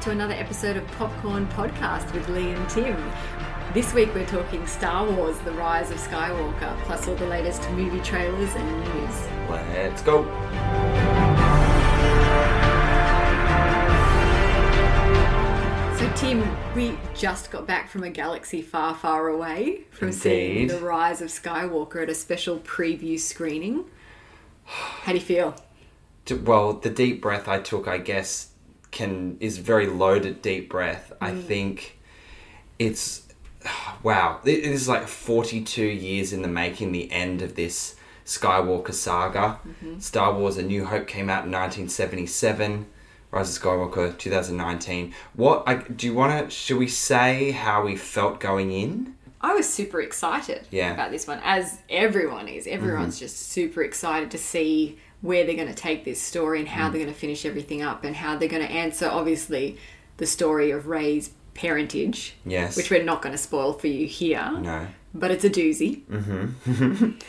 back to another episode of Popcorn Podcast with Lee and Tim. This week we're talking Star Wars The Rise of Skywalker, plus all the latest movie trailers and news. Let's go. So, Tim, we just got back from a galaxy far, far away from seeing The Rise of Skywalker at a special preview screening. How do you feel? Well, the deep breath I took, I guess, can is very loaded deep breath. I think it's wow. It is like forty-two years in the making. The end of this Skywalker saga. Star Wars: A New Hope came out in nineteen seventy-seven. Rise of Skywalker, 2019. What I, do you want to? Should we say how we felt going in? I was super excited Yeah. Mm-hmm. about this one, as everyone is. Everyone's just super excited to see where they're going to take this story and Mm. how they're going to finish everything up and how they're going to answer, obviously, the story of Rey's parentage. Yes. Which we're not going to spoil for you here. No. But it's a doozy.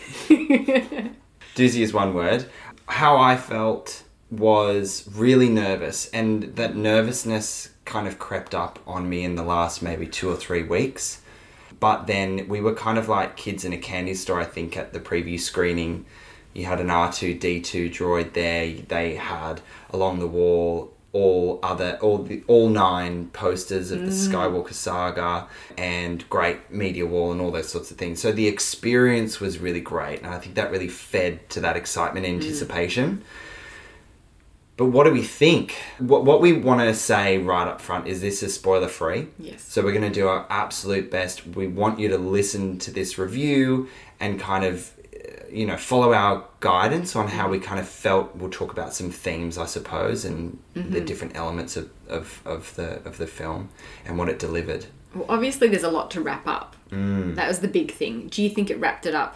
doozy is one word. How I felt was really nervous, and that nervousness kind of crept up on me in the last maybe two or three weeks. But then we were kind of like kids in a candy store, I think, at the preview screening. You had an R2D2 droid there, they had along the wall all other all the all nine posters of the mm. Skywalker saga and great media wall and all those sorts of things. So the experience was really great and I think that really fed to that excitement and mm. anticipation. But what do we think? What, what we want to say right up front is this is spoiler free. Yes. So we're going to do our absolute best. We want you to listen to this review and kind of, you know, follow our guidance on how we kind of felt. We'll talk about some themes, I suppose, and the different elements of, of, of the of the film and what it delivered. Well, obviously, there's a lot to wrap up. Mm. That was the big thing. Do you think it wrapped it up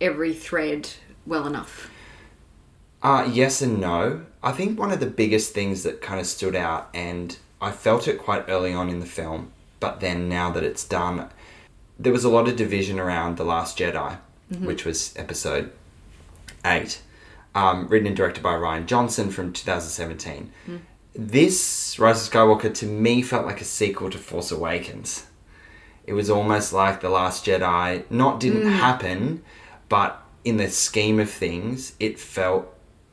every thread well enough? Uh, yes and no. I think one of the biggest things that kind of stood out, and I felt it quite early on in the film, but then now that it's done, there was a lot of division around The Last Jedi, which was episode 8, um, written and directed by Rian Johnson from 2017. This, Rise of Skywalker, to me felt like a sequel to Force Awakens. It was almost like The Last Jedi, not didn't happen, but in the scheme of things, it felt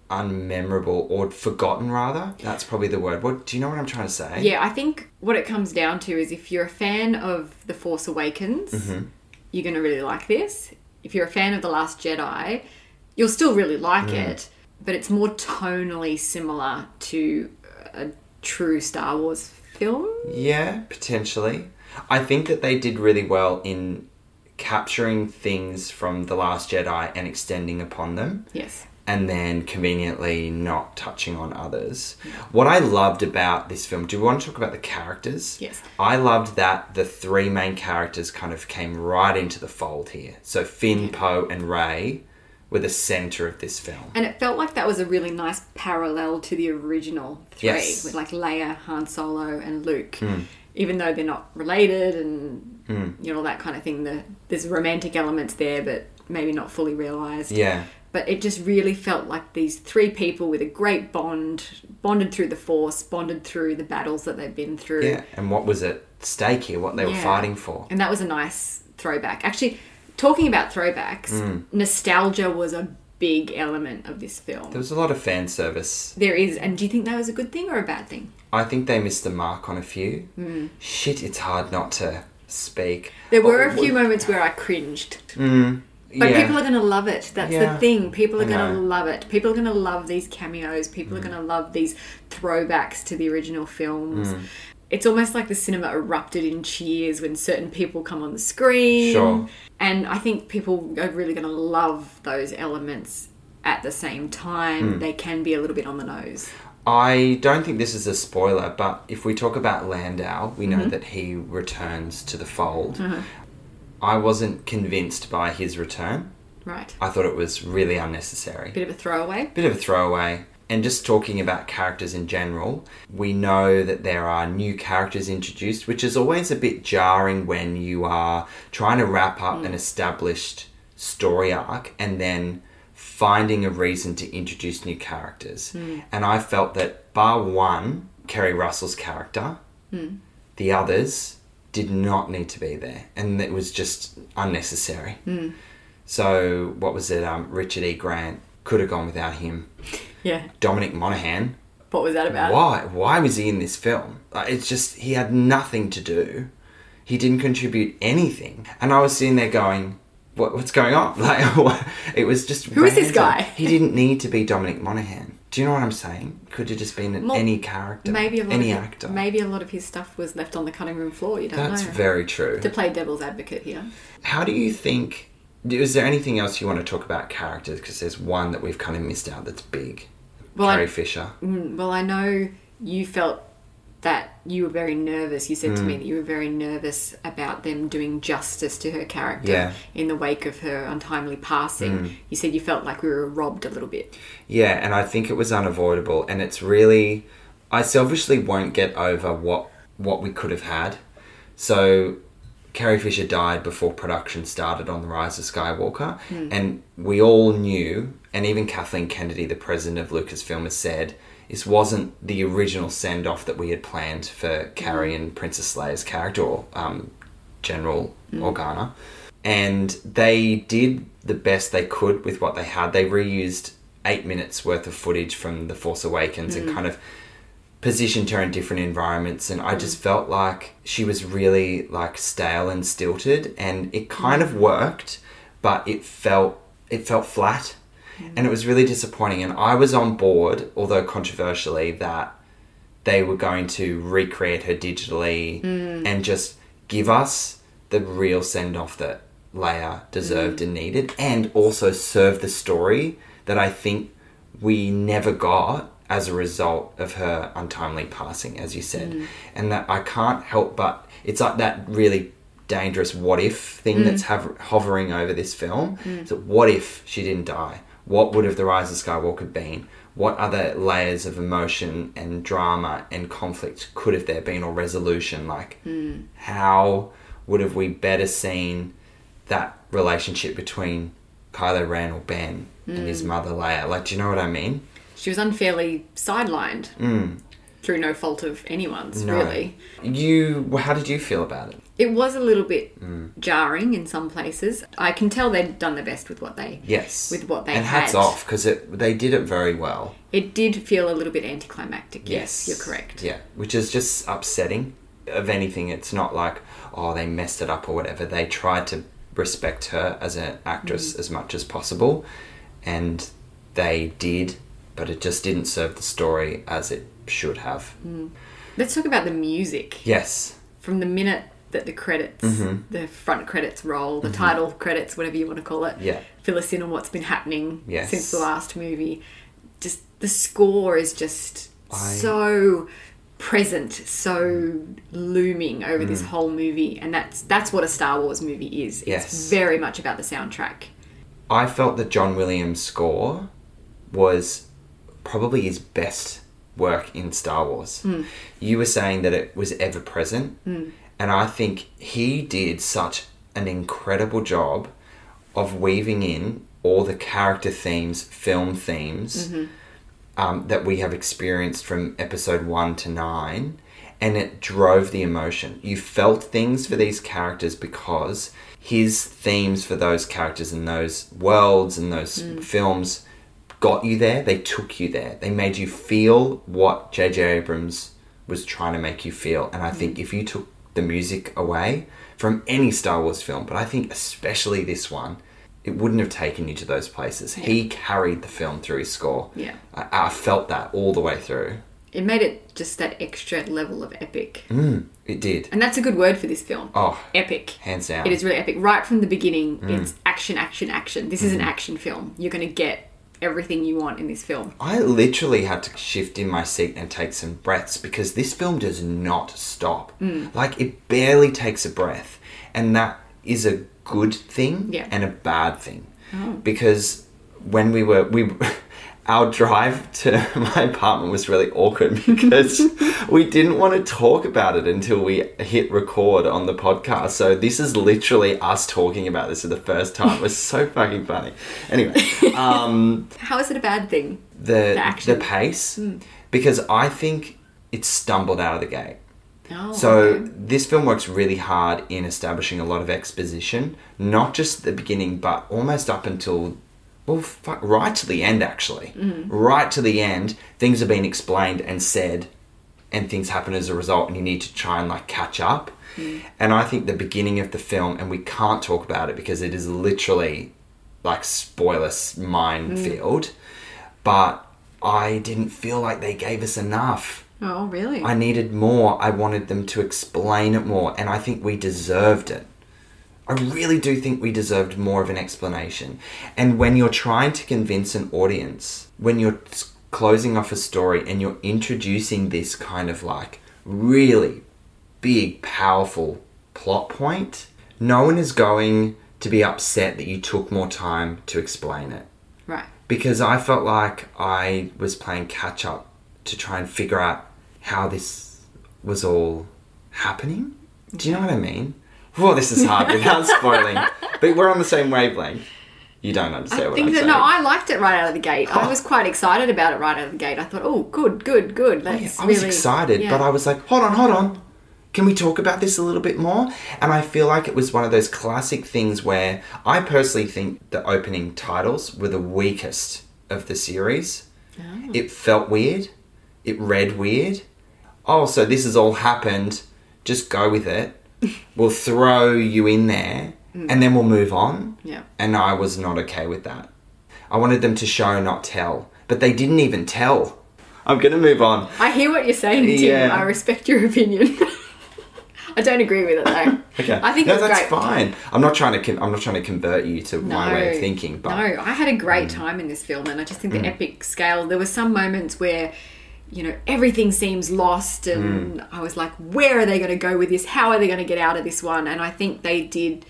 unmemorable or forgotten rather. That's probably the word. What do you know what I'm trying to say? Yeah, I think what it comes down to is if you're a fan of The Force Awakens, Mm-hmm. you're going to really like this. If you're a fan of The Last Jedi, you'll still really like it, but it's more tonally similar to a true Star Wars film. Yeah, potentially. I think that they did really well in capturing things from The Last Jedi and extending upon them. Yes. And then conveniently not touching on others. What I loved about this film, do you want to talk about the characters? Yes. I loved that the three main characters kind of came right into the fold here. So Finn, Poe, and Rey were the center of this film. And it felt like that was a really nice parallel to the original three, Yes. with like Leia, Han Solo, and Luke. Hmm. Even though they're not related and hmm. you know all that kind of thing, the, there's romantic elements there, but maybe not fully realized. Yeah. But it just really felt like these three people with a great bond, bonded through the Force, bonded through the battles that they've been through. Yeah. And what was at stake here, what they were fighting for. And that was a nice throwback. Actually, talking about throwbacks, Mm. nostalgia was a big element of this film. There was a lot of fan service. There is, and do you think that was a good thing or a bad thing? I think they missed the mark on a few. Shit, it's hard not to speak. There were a few what- moments where I cringed. Mm, But yeah. people are going to love it. That's Yeah, the thing. People are going to. Mm. love it. People are going to love these cameos. People are going to love these throwbacks to the original films. Mm. It's almost like the cinema erupted in cheers when certain people come on the screen. Sure. And I think people are really going to love those elements at the same Mm. time. They can be a little bit on the nose. I don't think this is a spoiler, but if we talk about Lando, we know Mm-hmm. that he returns to the fold. I wasn't convinced by his return. Right. I thought it was really unnecessary. Bit of a throwaway. Bit of a throwaway. And just talking about characters in general, we know that there are new characters introduced, which is always a bit jarring when you are trying to wrap up hmm. an established story arc and then finding a reason to introduce new characters. Hmm. And I felt that, bar one, Keri Russell's character, hmm. the others did not need to be there. And it was just unnecessary. So, what was it? Um, Richard E. Grant could have gone without him. Yeah. Dominic Monaghan. What was that about? Why? Why was he in this film? Like, it's just he had nothing to do. He didn't contribute anything, and I was sitting there going, "What? What's going on?" Like, it was just. who Who is this guy? He didn't need to be Dominic Monaghan. Do you know what I'm saying? Could have just been any character, Maybe a lot any of his- actor. Maybe a lot of his stuff was left on the cutting room floor. You don't That's know. That's very true. to play devil's advocate here. How do you think? Is there anything else you want to talk about characters? Because there's one that we've kind of missed out that's big. Well, I- Carrie Fisher. Mm, well, I know you felt that you were very nervous. You said to Mm. me that you were very nervous about them doing justice to her character Yeah. Mm. in the wake of her untimely passing. You said you felt like we were robbed a little bit. Yeah, and I think it was unavoidable, and it's really. I selfishly won't get over what what we could have had. So, Carrie Fisher died before production started on The Rise of Skywalker, and we all knew, and even Kathleen Kennedy, the president of Lucasfilm, has said this wasn't the original send off that we had planned for Carrie mm. and Princess Leia's character, or um, General mm. Organa. And they did the best they could with what they had. They reused eight minutes worth of footage from The Force Awakens and mm. kind of positioned her in different environments. And I just felt like she was really like stale and stilted. And it kind of worked but it felt it felt flat Mm-hmm. and it was really disappointing. And I was on board although controversially that they were going to recreate her digitally mm. and just give us the real send off that Leia deserved mm. and needed and also serve the story that I think we never got as a result of her untimely passing, as you said. Mm. And that I can't help but it's like that really dangerous what if thing that's hav- hovering over this film. So, what if she didn't die? What would have the Rise of Skywalker been? What other layers of emotion and drama and conflict could have there been, or resolution? Like, hmm. how would have we better seen that relationship between Kylo Ren or Ben and his hmm. mother Leia? Like, do you know what I mean? She was unfairly sidelined hmm. Through no fault of anyone's, Mm. No. really. You, how did you feel about it? It was a little bit Mm. jarring in some places. I can tell they'd done their best with what they Yes, with what they and hats had. off because they did it very well. It did feel a little bit anticlimactic. Yes, you're correct. Yeah, which is just upsetting. Of anything, it's not like oh they messed it up or whatever. They tried to respect her as an actress as much as possible, and they did, but it just didn't serve the story as it should have. Let's talk about the music. Yes, From the minute that the credits, Mm-hmm. the front credits roll, the title credits, whatever you want to call it, Yeah. fill us in on what's been happening Yes. since the last movie. Just the score is just I- so present, so looming over Mm. this whole movie, and that's that's what a Star Wars movie is. It's Yes. very much about the soundtrack. I felt that John Williams score was probably his best work in Star Wars. Hmm. You were saying that it was ever present, hmm. and I think he did such an incredible job of weaving in all the character themes, film themes mm-hmm. um, that we have experienced from episode one to nine, and it drove the emotion. You felt things for these characters because his themes for those characters and those worlds and those hmm. films got you there. They took you there. They made you feel what J.J. Abrams was trying to make you feel. And I think if you took the music away from any Star Wars film, but I think especially this one, it wouldn't have taken you to those places. He carried the film through his score. Yeah. I, I felt that all the way through. It made it just that extra level of epic. It did. And that's a good word for this film. Mm. Oh, epic. hands down. Mm. It is really epic. Right from the beginning, it's action, action, action. This Mm-hmm. is an action film. You're going to get everything you want in this film. I literally had to shift in my seat and take some breaths because this film does not stop. Mm. Like it barely takes a breath, and that is a good thing Yeah. and a bad thing. Because when we were we our drive to my apartment was really awkward because we didn't want to talk about it until we hit record on the podcast. So this is literally us talking about this for the first time. It was so fucking funny. Anyway, um How is it a bad thing? the The the, action. Hmm. pace because I think it stumbled out of the gate. Oh, So okay. this film works really hard in establishing a lot of exposition, not just at the beginning, but almost up until well, fuck, right to the end. Actually, mm-hmm. right to the end, things are being explained and said, and things happen as a result, and you need to try and like catch up. Mm. And I think the beginning of the film, and we can't talk about it because it is literally like spoilers minefield, mm. but I didn't feel like they gave us enough. Oh, really? I needed more. I wanted them to explain it more, and I think we deserved it. I really do think we deserved more of an explanation. And when you're trying to convince an audience, when you're closing off a story and you're introducing this kind of like really big, powerful plot point, no one is going to be upset that you took more time to explain it right. because I felt like I was playing catch up to try and figure out how this was all happening. Do you know what I mean? Well, this is hard without spoiling, but we're on the same wavelength. You don't understand I what think I'm that saying. no, I liked it right out of the gate. I oh. was quite excited about it right out of the gate. I thought, oh, good, good, good. Oh, yeah, That's I was really- excited, yeah. but I was like, hold on, hold on. Can we talk about this a little bit more? And I feel like it was one of those classic things where I personally think the opening titles were the weakest of the series. Oh. It felt weird. It read weird. Oh, so this has all happened. Just go with it. we'll throw you in there and then we'll move on. Yeah. And I was not okay with that. I wanted them to show, not tell. But they didn't even tell. I'm going to move on. I hear what you're saying, Tim. Yeah. I respect your opinion. I don't agree with it though. Okay. I think no, that's great. fine. I'm not trying to. Con- I'm not trying to convert you to No, my way of thinking. But Mm. no, I had a great time in this film, and I just think the epic scale. There were some moments where, you know, everything seems lost, and Mm. I was like, where are they going to go with this? How are they going to get out of this one? And I think they did.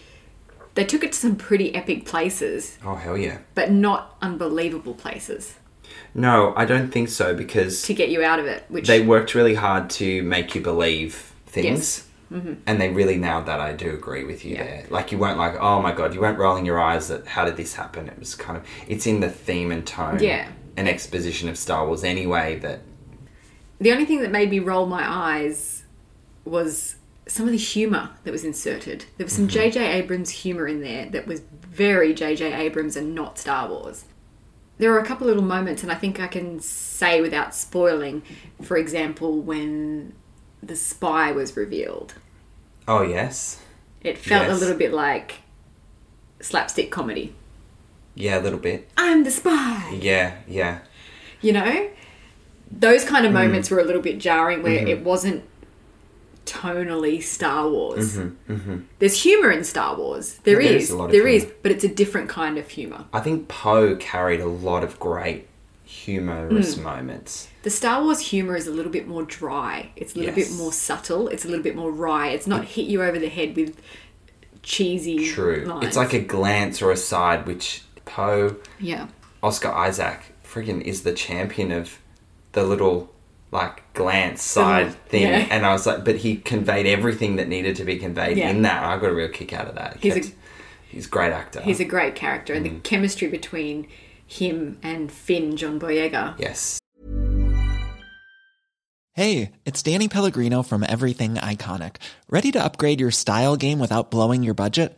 They took it to some pretty epic places, oh hell yeah. but not unbelievable places No, I don't think so because to get you out of it. Which they worked really hard to make you believe things. Yes. Mm-hmm. And they really nailed that. I do agree with you Yeah. there. Like you weren't like, oh my god, you weren't rolling your eyes at how did this happen. It was kind of, it's in the theme and tone, Yeah. and exposition of Star Wars anyway. That The only thing that made me roll my eyes was some of the humor that was inserted. There was some mm-hmm. J.J. Abrams humor in there that was very J.J. Abrams and not Star Wars. There are a couple little moments, and I think I can say without spoiling, for example, when the spy was revealed. oh yes, It felt a little bit like slapstick comedy. yeah, a little bit. I'm the spy! Yeah, yeah. you know those kind of moments were a little bit jarring where it wasn't tonally Star Wars. There's humor in Star Wars. There Mm-hmm, There is is. a lot of There is, humour. but it's a different kind of humor. I think Poe carried a lot of great humorous Hmm. moments. The Star Wars humor is a little bit more dry. It's a little Yes. bit more subtle. It's a little bit more wry. It's not hit you over the head with cheesy True. lines. It's like a glance or a side, which Poe, yeah. Oscar Isaac, friggin' is the champion of the little like glance side little- thing. yeah. And I was like, but he conveyed everything that needed to be conveyed Yeah. in that. I got a real kick out of that. He's a- he's a great actor. He's a great character, and the Mm. chemistry between him and Finn John Boyega. yes. Hey, it's Danny Pellegrino from Everything Iconic. Ready to upgrade your style game without blowing your budget?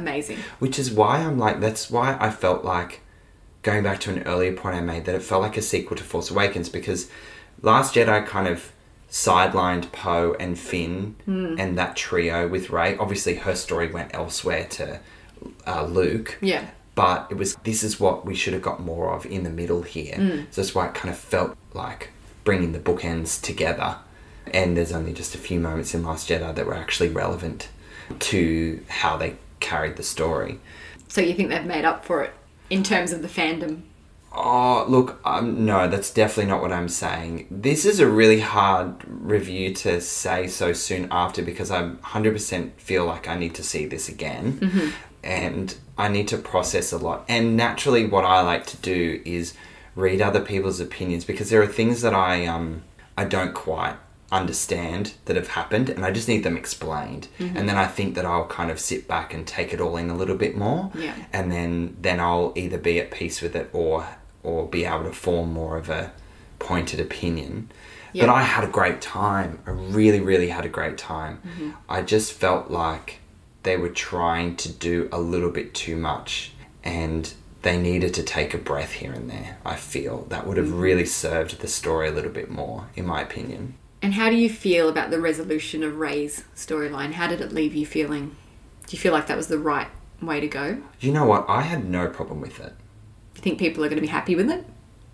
Amazing. Which is why I'm like, that's why I felt like, going back to an earlier point I made, that it felt like a sequel to Force Awakens because Last Jedi kind of sidelined Poe and Finn and that trio with Rey. Obviously, her story went elsewhere to uh, Luke. Yeah. But it was, this is what we should have got more of in the middle here. So that's why it kind of felt like bringing the bookends together. And there's only just a few moments in Last Jedi that were actually relevant to how they carried the story. So you think they've made up for it in terms of the fandom? Oh, look, um, no, that's definitely not what I'm saying. This is a really hard review to say so soon after because I 100% feel like I need to see this again. And I need to process a lot. And naturally, what I like to do is read other people's opinions because there are things that I, um, I don't quite understand that have happened and I just need them explained. And then I think that I'll kind of sit back and take it all in a little bit more. Yeah. And then then I'll either be at peace with it or or be able to form more of a pointed opinion. Yeah. But I had a great time. I really, really had a great time. Mm-hmm. I just felt like they were trying to do a little bit too much and they needed to take a breath here and there. I feel that would have Mm-hmm. really served the story a little bit more, in my opinion. And how do you feel about the resolution of Rey's storyline? How did it leave you feeling? Do you feel like that was the right way to go? Do You know what? I had no problem with it. you think people are going to be happy with it?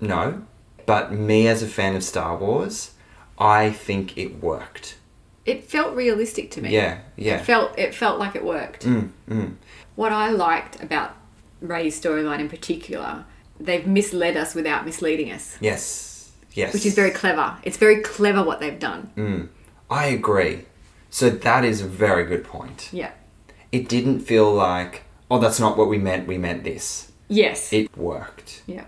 No. But me as a fan of Star Wars, I think it worked. It felt realistic to me. Yeah, yeah. It felt it felt like it worked. Mm, mm. What I liked about Rey's storyline in particular, they've misled us without misleading us, Yes. Yes. which is very clever. It's very clever what they've done. Mm. I agree. So that is a very good point. Yeah. It didn't feel like, oh, that's not what we meant, we meant this. Yes. It worked. yeah.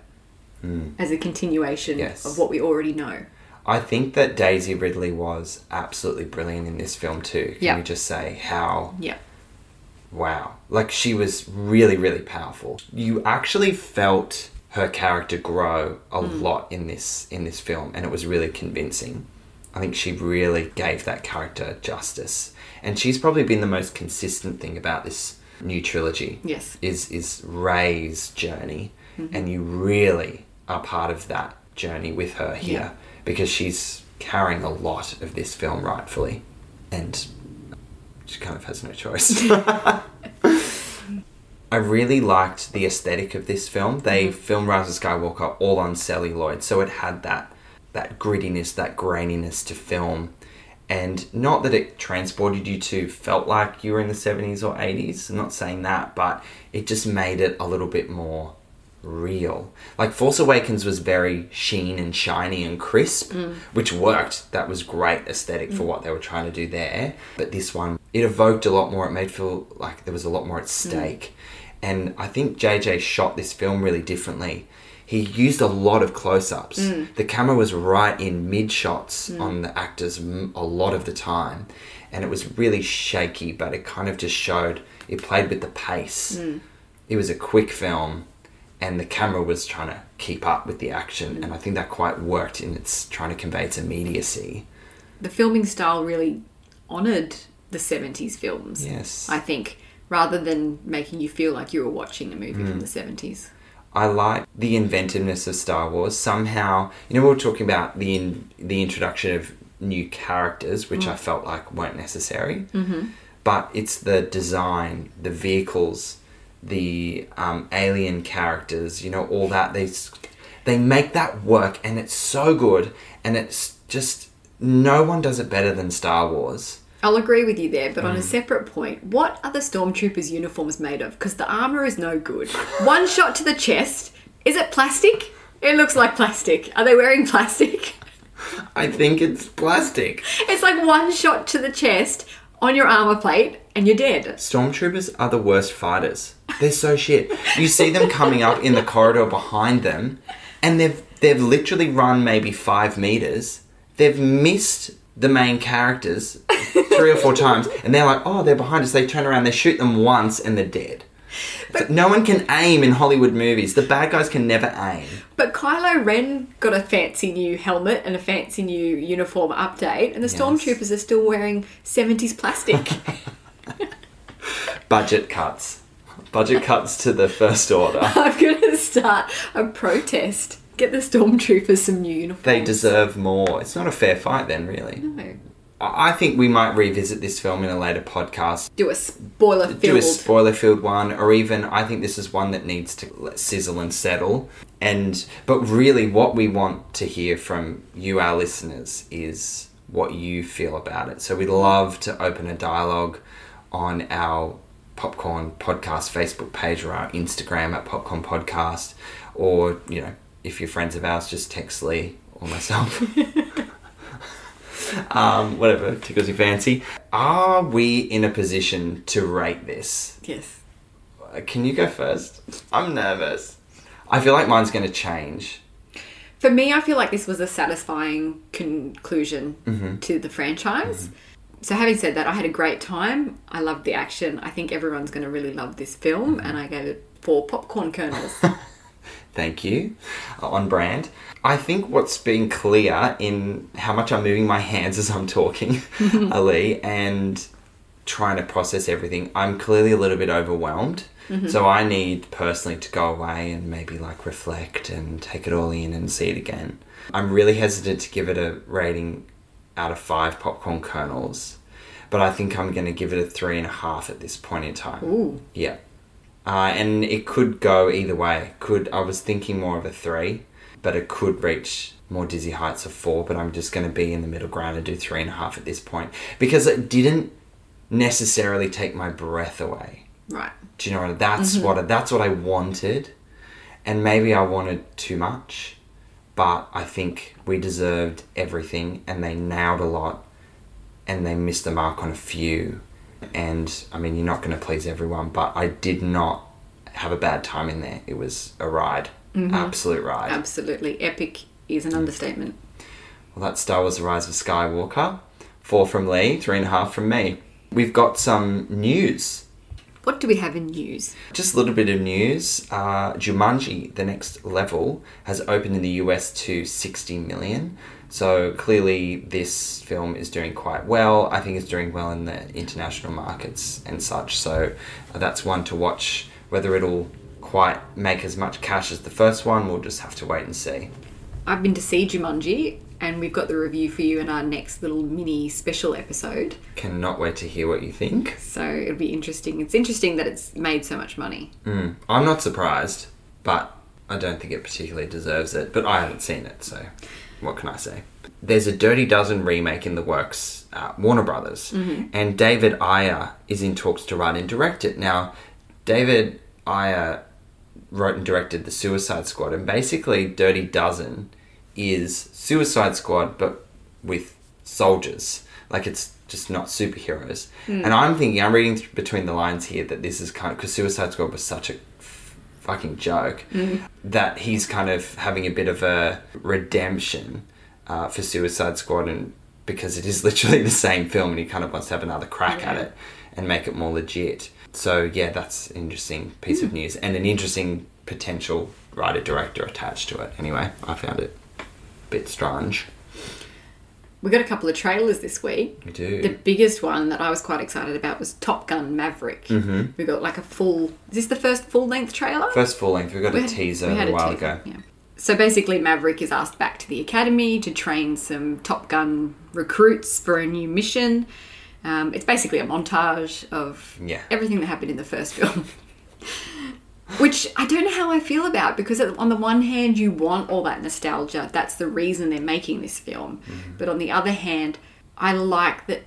As a continuation Yes. of what we already know. I think that Daisy Ridley was absolutely brilliant in this film too. Can Yeah. we just say how Yeah. wow. Like she was really, really powerful. You actually felt her character grow a hmm. lot in this in this film and it was really convincing. I think she really gave that character justice. And she's probably been the most consistent thing about this new trilogy. Yes. Is is Rey's journey. Mm-hmm. And you really are part of that journey with her here Yeah. because she's carrying a lot of this film rightfully. And she kind of has no choice. I really liked the aesthetic of this film. They mm-hmm. filmed Rise of Skywalker all on celluloid, so it had that that grittiness, that graininess to film. And not that it transported you to felt like you were in the 70s or 80s, I'm not saying that, but it just made it a little bit more real. Like Force Awakens was very sheen and shiny and crisp, mm. which worked. That was great aesthetic for mm. what they were trying to do there. But this one it evoked a lot more. It made feel like there was a lot more at mm. stake. And I think JJ shot this film really differently. He used a lot of close ups. Mm. The camera was right in mid shots mm. on the actors a lot of the time. And it was really shaky, but it kind of just showed it played with the pace. Mm. It was a quick film, and the camera was trying to keep up with the action. And I think that quite worked in its trying to convey its immediacy. The filming style really honoured the 70s films. Yes. I think, rather than making you feel like you were watching a movie from the 70s. I like the inventiveness of Star Wars. Somehow, you know, we were talking about the in, the introduction of new characters, which I felt like weren't necessary. Mm-hmm. But it's the design, the vehicles, the um, alien characters. You know, all that they they make that work, and it's so good. And it's just no one does it better than Star Wars. I'll agree with you there, but Mm. on a separate point, what are the stormtroopers' uniforms made of? Because the armour is no good. One shot to the chest. Is it plastic? It looks like plastic. Are they wearing plastic? I think it's plastic. It's like one shot to the chest on your armour plate and you're dead. Stormtroopers are the worst fighters. They're so shit. You see them coming up in the corridor behind them, and they've they've literally run maybe five meters. They've missed the main characters three or four times, and they're like, "Oh, they're behind us." They turn around, they shoot them once, and they're dead. But no one can aim in Hollywood movies. The bad guys can never aim. But Kylo Ren got a fancy new helmet and a fancy new uniform update, and the stormtroopers are still wearing 70s plastic. Budget cuts. Budget cuts to the first order. I'm going to start a protest. Get the stormtroopers some new uniforms. They deserve more. It's not a fair fight, then, really. No. I I think we might revisit this film in a later podcast. Do a spoiler Do a filled. spoiler filled one, or even I think this is one that needs to let sizzle and settle. And but really, what we want to hear from you, our listeners, is what you feel about it. So we'd love to open a dialogue on our Popcorn Podcast Facebook page or our Instagram at Popcorn Podcast, or you know, if you're friends of ours, just text Lee or myself. um, whatever tickles your fancy. Are we in a position to rate this? yes. Uh, Can you go first? I'm nervous. I feel like mine's going to change. For me, I feel like this was a satisfying conclusion Mm-hmm. to the franchise. So, having said that, I had a great time. I loved the action. I think everyone's going to really love this film, Mm-hmm. and I gave it four popcorn kernels. Thank you. Uh, on brand. I think what's been clear in how much I'm moving my hands as I'm talking, Ali, and trying to process everything, I'm clearly a little bit overwhelmed. So I need personally to go away and maybe like reflect and take it all in and see it again. I'm really hesitant to give it a rating out of five popcorn kernels, but I think I'm going to give it a three and a half at this point in time. Ooh. Yeah. Uh, and it could go either way. Could I was thinking more of a three, but it could reach more dizzy heights of four. But I'm just going to be in the middle ground and do three and a half at this point because it didn't necessarily take my breath away. right. Do you know what? That's what that's what I wanted, and maybe I wanted too much, but I think we deserved everything, and they nailed a lot, and they missed the mark on a few. And I mean, you're not going to please everyone, but I did not have a bad time in there. It was a ride, absolute ride. Absolutely. Epic is an understatement. Well, that's Star Wars: The Rise of Skywalker. Four from Lee, three and a half from me. We've got some news. What do we have in news? Just a little bit of news. Uh, Jumanji, the next level, has opened in the US to 60 million. So clearly, this film is doing quite well. I think it's doing well in the international markets and such. So that's one to watch. Whether it'll quite make as much cash as the first one, we'll just have to wait and see. I've been to see Jumanji, and we've got the review for you in our next little mini special episode. Cannot wait to hear what you think. So it'll be interesting. It's interesting that it's made so much money. Mm. I'm not surprised, but I don't think it particularly deserves it. But I haven't seen it, so what can I say? There's a Dirty Dozen remake in the works, uh, Warner Brothers, and David Ayer is in talks to write and direct it. Now, David Ayer wrote and directed The Suicide Squad, and basically, Dirty Dozen is Suicide Squad, but with soldiers. Like it's just not superheroes. And I'm thinking, I'm reading th- between the lines here that this is kind of because Suicide Squad was such a fucking joke that he's kind of having a bit of a redemption uh, for Suicide Squad, and because it is literally the same film, and he kind of wants to have another crack at it and make it more legit. So yeah, that's an interesting piece of news and an interesting potential writer director attached to it. Anyway, I found it a bit strange. We got a couple of trailers this week. We do. The biggest one that I was quite excited about was Top Gun Maverick. Mm-hmm. We got like a full. Is this the first full length trailer? First full length, we got We a had- teaser had a while teaser, ago. Yeah. So basically, Maverick is asked back to the academy to train some Top Gun recruits for a new mission. Um, it's basically a montage of Yeah. everything that happened in the first film. Which I don't know how I feel about because on the one hand, you want all that nostalgia. That's the reason they're making this film. Mm-hmm. But on the other hand, I like that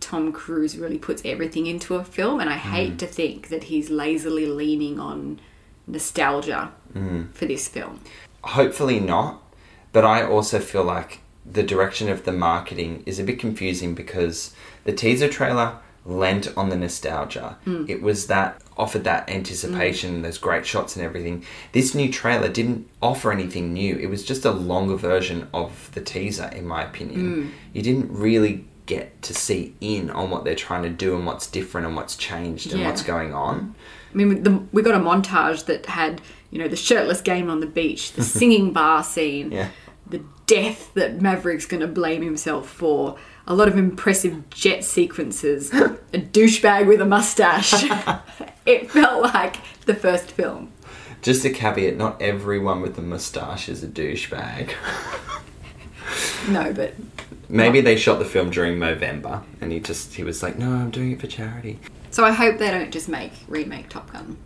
Tom Cruise really puts everything into a film, and I hate Mm. to think that he's lazily leaning on nostalgia Mm. for this film. Hopefully not, but I also feel like the direction of the marketing is a bit confusing because the teaser trailer lent on the nostalgia. Hmm. It was that offered that anticipation, hmm. those great shots and everything. This new trailer didn't offer anything new. It was just a longer version of the teaser, in my opinion. Hmm. You didn't really get to see in on what they're trying to do and what's different and what's changed and Yeah. what's going on. I mean, the, we got a montage that had, you know, the shirtless game on the beach, the singing bar scene, Yeah. the death that Maverick's going to blame himself for, a lot of impressive jet sequences, a douchebag with a mustache. it felt like the first film. Just a caveat, not everyone with a moustache is a douchebag. No, but Maybe they shot the film during November and he just he was like, No, I'm doing it for charity. so I hope they don't just make remake Top Gun.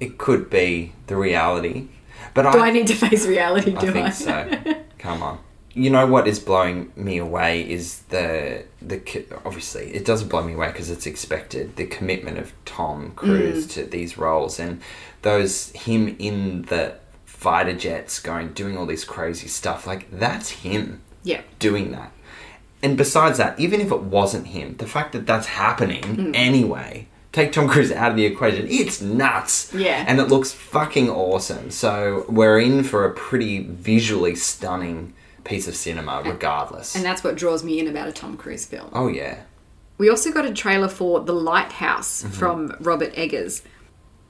It could be the reality. But Do I need to face reality? Do I think so. Come on. You know what is blowing me away is the the obviously it doesn't blow me away because it's expected the commitment of Tom Cruise Mm. to these roles and those him in the fighter jets going doing all this crazy stuff like that's him Yeah. doing that. And besides that, even if it wasn't him, the fact that that's happening Mm. anyway, take Tom Cruise out of the equation, it's nuts. Yeah. And it looks fucking awesome. So we're in for a pretty visually stunning piece of cinema, regardless. And that's what draws me in about a Tom Cruise film. oh, yeah. We also got a trailer for The Lighthouse Mm-hmm. from Robert Eggers.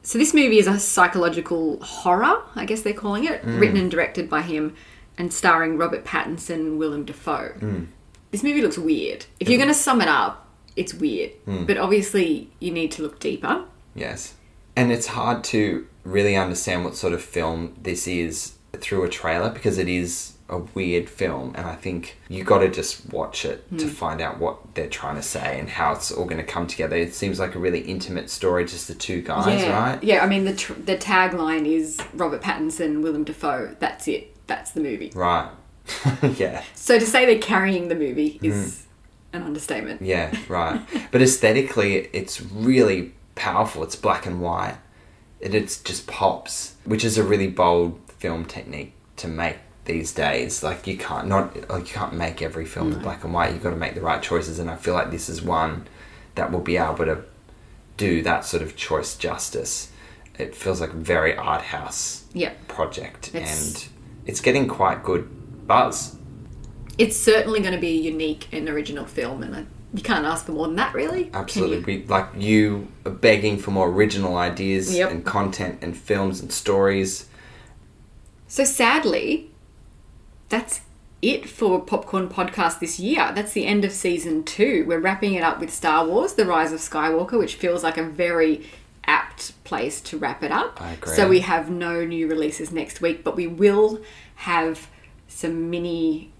So this movie is a psychological horror, I guess they're calling it, Mm. written and directed by him and starring Robert Pattinson and Willem Dafoe. Mm. This movie looks weird. If you're going to sum it up, it's weird. Mm. But obviously you need to look deeper. Yes. And it's hard to really understand what sort of film this is through a trailer because it is a weird film and I think you got to just watch it to hmm. find out what they're trying to say and how it's all going to come together. It seems like a really intimate story just the two guys, yeah. right? Yeah, I mean the tr- the tagline is Robert Pattinson, Willem Dafoe. That's it. That's the movie. Right. yeah. So to say they're carrying the movie hmm. is an understatement. Yeah, right. but aesthetically, it's really powerful. It's black and white. It it's just pops, which is a really bold film technique to make these days. Like you can't not like you can't make every film in black and white. You've got to make the right choices, and I feel like this is one that will be able to do that sort of choice justice. It feels like a very art house Yep. project, It's- and it's getting quite good buzz. It's certainly going to be a unique and original film, and I, you can't ask for more than that, really. Absolutely. Be like you are begging for more original ideas Yep. and content and films and stories. So sadly, that's it for Popcorn Podcast this year. That's the end of season two. We're wrapping it up with Star Wars: The Rise of Skywalker, which feels like a very apt place to wrap it up. I agree. So we have no new releases next week, but we will have some mini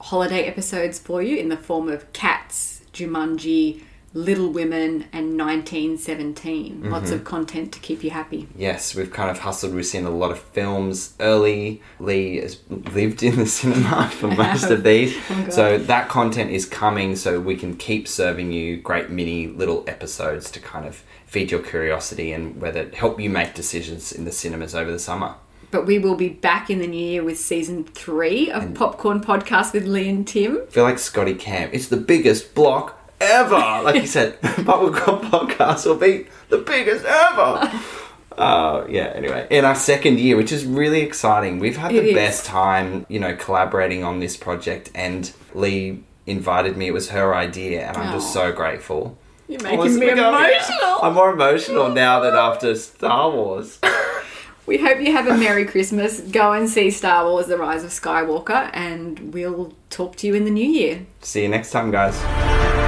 holiday episodes for you in the form of Cats, Jumanji, Little Women, and 1917. Mm-hmm. Lots of content to keep you happy. Yes, we've kind of hustled. We've seen a lot of films early. Lee has lived in the cinema for most of these. Oh, so that content is coming so we can keep serving you great mini little episodes to kind of feed your curiosity and whether help you make decisions in the cinemas over the summer. But we will be back in the new year with season three of Popcorn Podcast with Lee and Tim. I feel like Scotty Camp. It's the biggest block ever. Like you said, Bubblegum Podcast will be the biggest ever. Uh, yeah, anyway, in our second year, which is really exciting. We've had It the is. best time, you know, collaborating on this project, and Lee invited me. It was her idea, and I'm just so grateful. You're making was- me I'm emotional. I'm more emotional now than after Star Wars. We hope you have a Merry Christmas. Go and see Star Wars The Rise of Skywalker, and we'll talk to you in the new year. See you next time, guys.